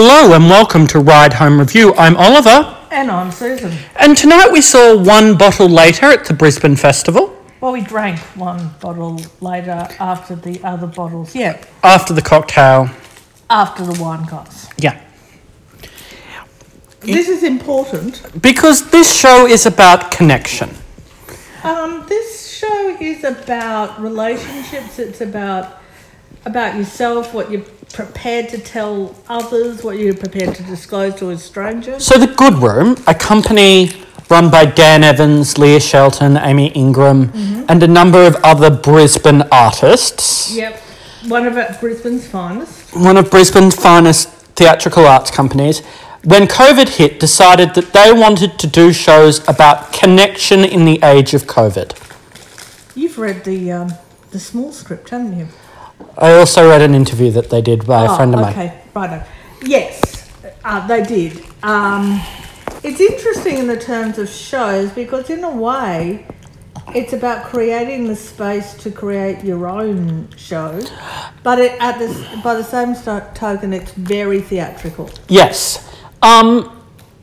Hello and welcome to Ride Home Review. I'm Oliver, And I'm Susan. and tonight we saw one bottle later at the Brisbane Festival Well, we drank one bottle later after the other bottles. Yeah, after the cocktail. after the wine glass. Yeah. This is important. Because this show is about connection. Um, this show is about relationships. It's about about yourself, what you're prepared to tell others, what you're prepared to disclose to a stranger. So, The Good Room, a company run by Dan Evans, Leah Shelton, Amy Ingram, and a number of other Brisbane artists, Yep, one of Brisbane's finest. one of Brisbane's finest theatrical arts companies, when COVID hit, decided that they wanted to do shows about connection in the age of COVID. You've read the um, the small script, haven't you? I also read an interview that they did by a friend of mine. Oh, Okay, righto. Yes, uh, they did. Um, it's interesting in the terms of shows because, in a way, it's about creating the space to create your own show, but it, at this, by the same sto- token, it's very theatrical. Yes. Um,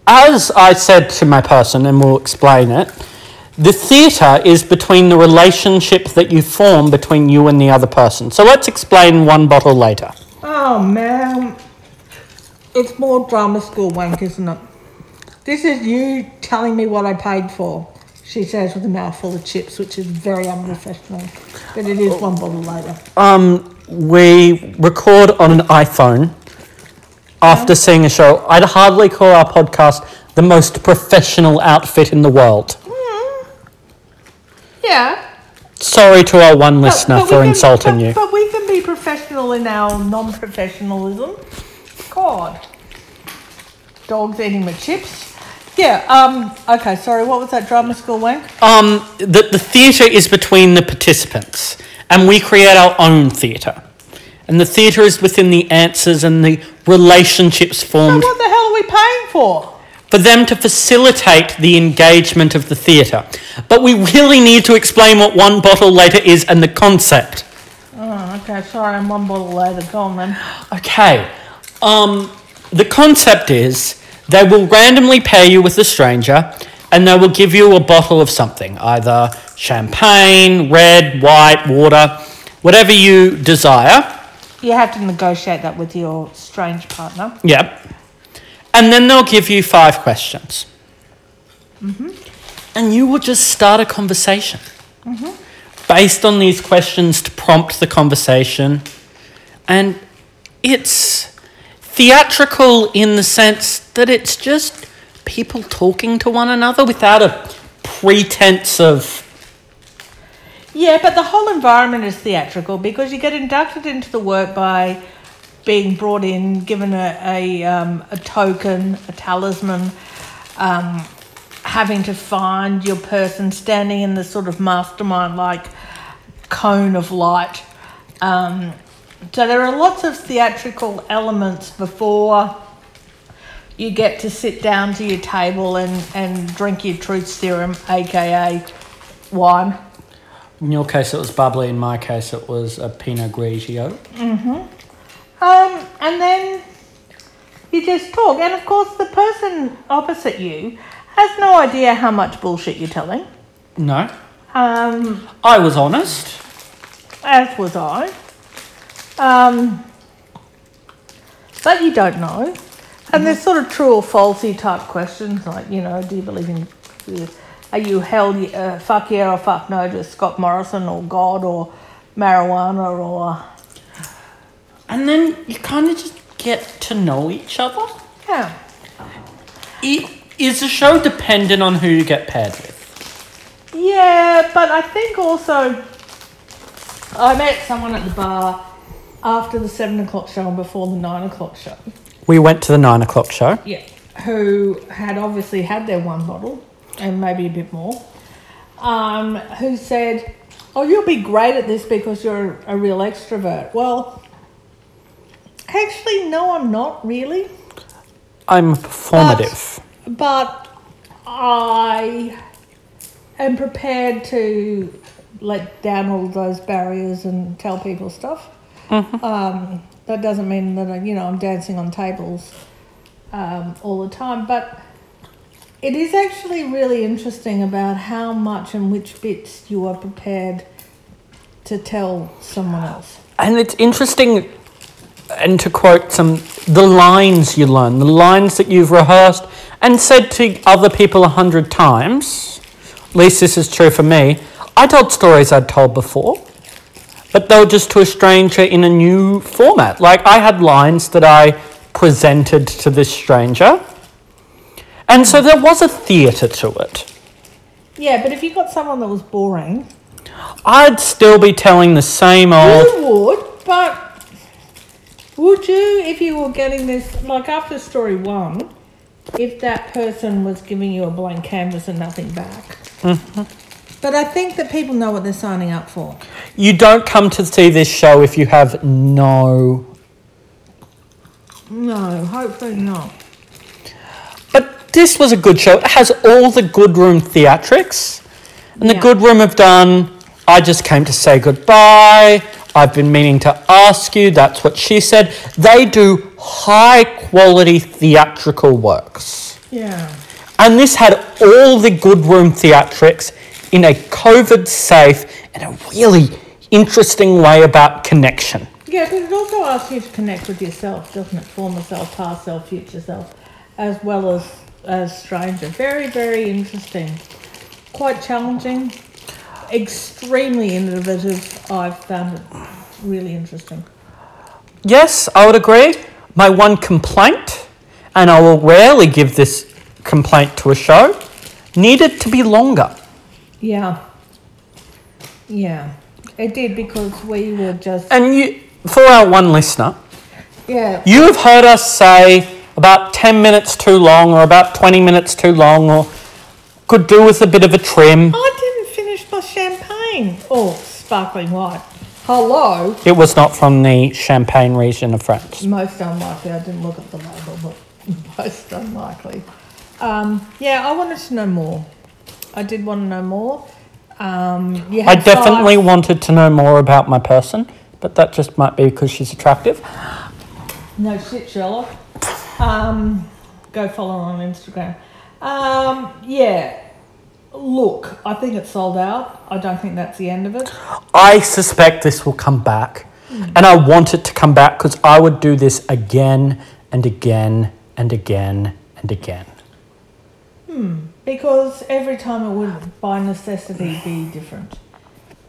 as I said to my person, and we'll explain it, the theatre is between the relationship that you form between you and the other person. So let's explain one bottle later. Oh man, it's more drama school wank, isn't it? This is you telling me what I paid for. She says with a mouthful of chips, which is very unprofessional, but it is one bottle later. Um, we record on an iPhone after seeing a show. I'd hardly call our podcast the most professional outfit in the world. Yeah. Sorry to our one listener for can- insulting but- you. But we can be professional in our non-professionalism. God. Dogs eating my chips. Yeah. Um. Okay. Sorry. What was that drama school wank? Um, that the theatre is between the participants, and we create our own theatre. And the theatre is within the answers and the relationships So formed what the hell are we paying for? For them to facilitate the engagement of the theatre. But we really need to explain what one bottle later is and the concept. Oh, okay. Sorry. I'm one bottle later. Go on then. Okay. Um, the concept is they will randomly pair you with a stranger and they will give you a bottle of something, either champagne, red, white, water, whatever you desire. You have to negotiate that with your strange partner. Yep. And then they'll give you five questions. Mm-hmm. And you will just start a conversation mm-hmm. based on these questions to prompt the conversation. And it's theatrical in the sense that it's just people talking to one another without a pretense of. Yeah, but the whole environment is theatrical because you get inducted into the work by being brought in, given a, a, um, a token, a talisman, um, having to find your person standing in the sort of mastermind like cone of light. Um, so there are lots of theatrical elements before you get to sit down to your table and, and drink your truth serum, aka wine. In your case, it was bubbly. In my case, it was a Pinot Grigio. Um, and then you just talk, and of course, the person opposite you has no idea how much bullshit you're telling. No, Um, I was honest. as was I. Um, but you don't know. And there's sort of true or falsy type questions, like you know, do you believe in? Are you hell? Uh, fuck yeah or fuck no to Scott Morrison or God or marijuana or And then you kind of just get to know each other. yeah. It, is the show dependent on who you get paired with? Yeah, but I think also I met someone at the bar after the seven o'clock show and before the nine o'clock show. We went to the nine o'clock show. Yeah. Who had obviously had their one bottle and maybe a bit more. Um, who said, Oh, you'll be great at this because you're a real extrovert. Well, actually, no, I'm not really. I'm performative. But I am prepared to let down all those barriers and tell people stuff. Um, That doesn't mean that I, you know I'm dancing on tables um, all the time, but it is actually really interesting about how much and which bits you are prepared to tell someone else. And it's interesting, and to quote some, the lines you learn, the lines that you've rehearsed and said to other people a hundred times. At least this is true for me. I told stories I'd told before, but they were just to a stranger in a new format. Like I had lines that I presented to this stranger, and so there was a theatre to it. Yeah, but if you got someone that was boring, I'd still be telling the same old. you would. But would you if you were getting this like after story one? If that person was giving you a blank canvas and nothing back. Mm-hmm. But I think that people know what they're signing up for. You don't come to see this show if you have no. No, hopefully not. But this was a good show. It has all the good room theatrics. And the good room have done, I just came to say goodbye. I've been meaning to ask you. That's what she said. They do high quality theatrical works. Yeah. And this had all the good room theatrics in a COVID safe and a really interesting way about connection. Yeah, because it also asks you to connect with yourself, doesn't it? Former self, past self, future self, as well as as stranger. Very, very interesting. Quite challenging. Extremely innovative. I've found it really interesting. Yes, I would agree. My one complaint, and I will rarely give this complaint to a show, needed to be longer. Yeah. Yeah. It did because we were just And you, for our one listener, yeah. you have heard us say about 10 minutes too long or about 20 minutes too long or could do with a bit of a trim. I didn't finish my champagne. Oh, sparkling white. Hello. It was not from the Champagne region of France. Most unlikely. I didn't look at the label, but most unlikely. Um, yeah, I wanted to know more. I did want to know more. Um, you I had definitely five- wanted to know more about my person, but that just might be because she's attractive. No shit, Sherlock. Um, go follow her on Instagram. Um, yeah. Look, I think it's sold out. I don't think that's the end of it. I suspect this will come back. And I want it to come back because I would do this again and again and again and again. Hmm. Because every time it would, by necessity, be different.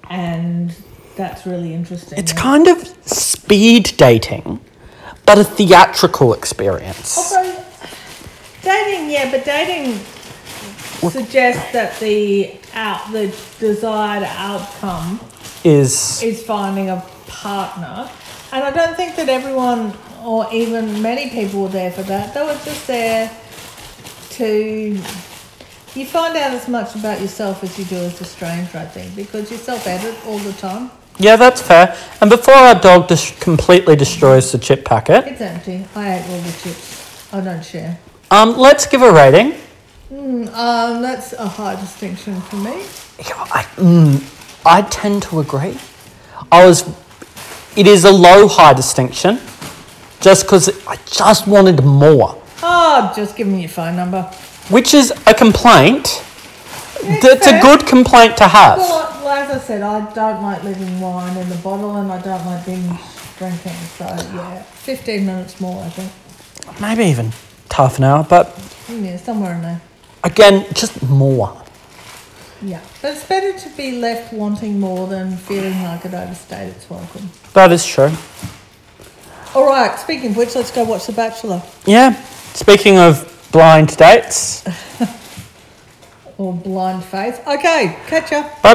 And that's really interesting. It's kind of speed dating, but a theatrical experience. Also, dating, yeah, but dating suggests that the out the desired outcome Is is finding a partner, and I don't think that everyone or even many people were there for that. They were just there to. You find out as much about yourself as you do as a stranger, I think, because you self-edit all the time. yeah, that's fair. And before our dog dis- completely destroys the chip packet, It's empty. I ate all the chips. I don't share. um, let's give a rating. Mm, um, that's a high distinction for me. Yeah, I, mm, I tend to agree. I was. It is a low high distinction, just because I just wanted more, Oh, just give me your phone number. which is a complaint. That's a good complaint to have. Well, like I said, I don't like leaving wine in the bottle and I don't like binge drinking. So, yeah, 15 minutes more, I think. Maybe even half an hour, but Yeah, somewhere in there. Again, just more. Yeah. But it's better to be left wanting more than feeling like it overstayed its welcome. That is true. All right, speaking of which, let's go watch The Bachelor. Yeah. Speaking of blind dates, Or Blind Faith. Okay, catch ya. bye